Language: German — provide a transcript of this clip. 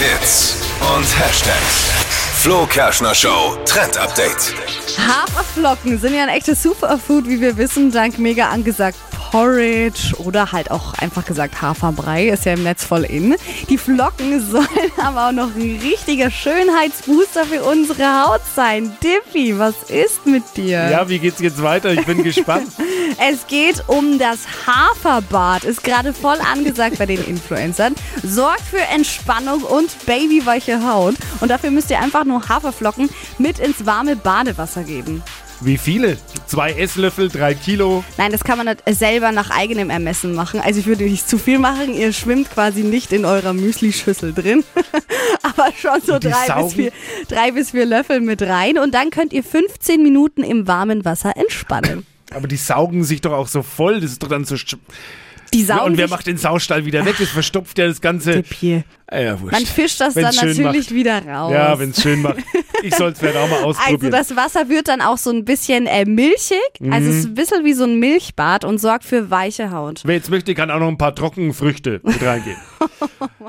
Hits und Hashtags. Flo Kerschner Show Trend Update. Haferflocken sind ja ein echtes Superfood, wie wir wissen, dank mega angesagt Porridge oder halt auch einfach gesagt Haferbrei, ist ja im Netz voll in. Die Flocken sollen aber auch noch ein richtiger Schönheitsbooster für unsere Haut sein. Dippy, was ist mit dir? Ja, wie geht's jetzt weiter? Ich bin gespannt. Es geht um das Haferbad. Ist gerade voll angesagt bei den Influencern. Sorgt für Entspannung und babyweiche Haut. Und dafür müsst ihr einfach nur Haferflocken mit ins warme Badewasser geben. Wie viele? Zwei Esslöffel, drei Kilo. Nein, das kann man selber nach eigenem Ermessen machen. Also ich würde nicht zu viel machen. Ihr schwimmt quasi nicht in eurer Müslischüssel drin. Aber schon so drei bis, vier, drei bis vier Löffel mit rein. Und dann könnt ihr 15 Minuten im warmen Wasser entspannen. Aber die saugen sich doch auch so voll. Das ist doch dann so. Die Ja, saugen und wer macht den Saustall wieder weg? Das verstopft ja das Ganze. Ah, ja. Man fischt das Wenn's dann natürlich macht. wieder raus. Ja, wenn es schön macht. Ich soll es vielleicht auch mal Also ausprobieren. das Wasser wird dann auch so ein bisschen äh, milchig. Also Mhm. es ist ein bisschen wie so ein Milchbad und sorgt für weiche Haut. Wer jetzt möchte, kann auch noch ein paar Trockenfrüchte mit reingehen.